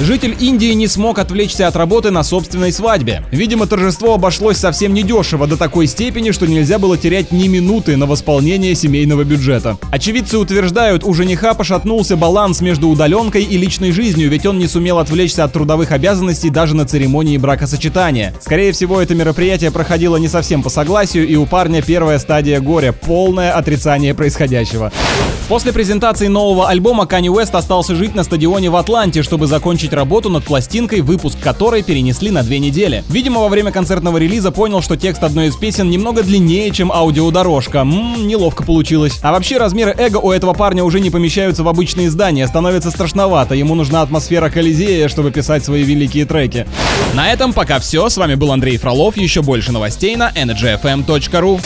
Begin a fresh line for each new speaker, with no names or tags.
Житель Индии не смог отвлечься от работы на собственной свадьбе. Видимо, торжество обошлось совсем недешево до такой степени, что нельзя было терять ни минуты на восполнение семейного бюджета. Очевидцы утверждают, у жениха пошатнулся баланс между удаленкой и личной жизнью, ведь он не сумел отвлечься от трудовых обязанностей даже на церемонии бракосочетания. Скорее всего, это мероприятие проходило не совсем по согласию, и у парня первая стадия горя – полное отрицание происходящего. После презентации нового альбома Kanye West остался жить на стадионе в Атланте, чтобы закончить работу над пластинкой, выпуск которой перенесли на две недели. Видимо, во время концертного релиза понял, что текст одной из песен немного длиннее, чем аудиодорожка. Ммм, неловко получилось. А вообще размеры эго у этого парня уже не помещаются в обычные издания, становится страшновато. Ему нужна атмосфера Колизея, чтобы писать свои великие треки. На этом пока все. С вами был Андрей Фролов. Еще больше новостей на energyfm.ru.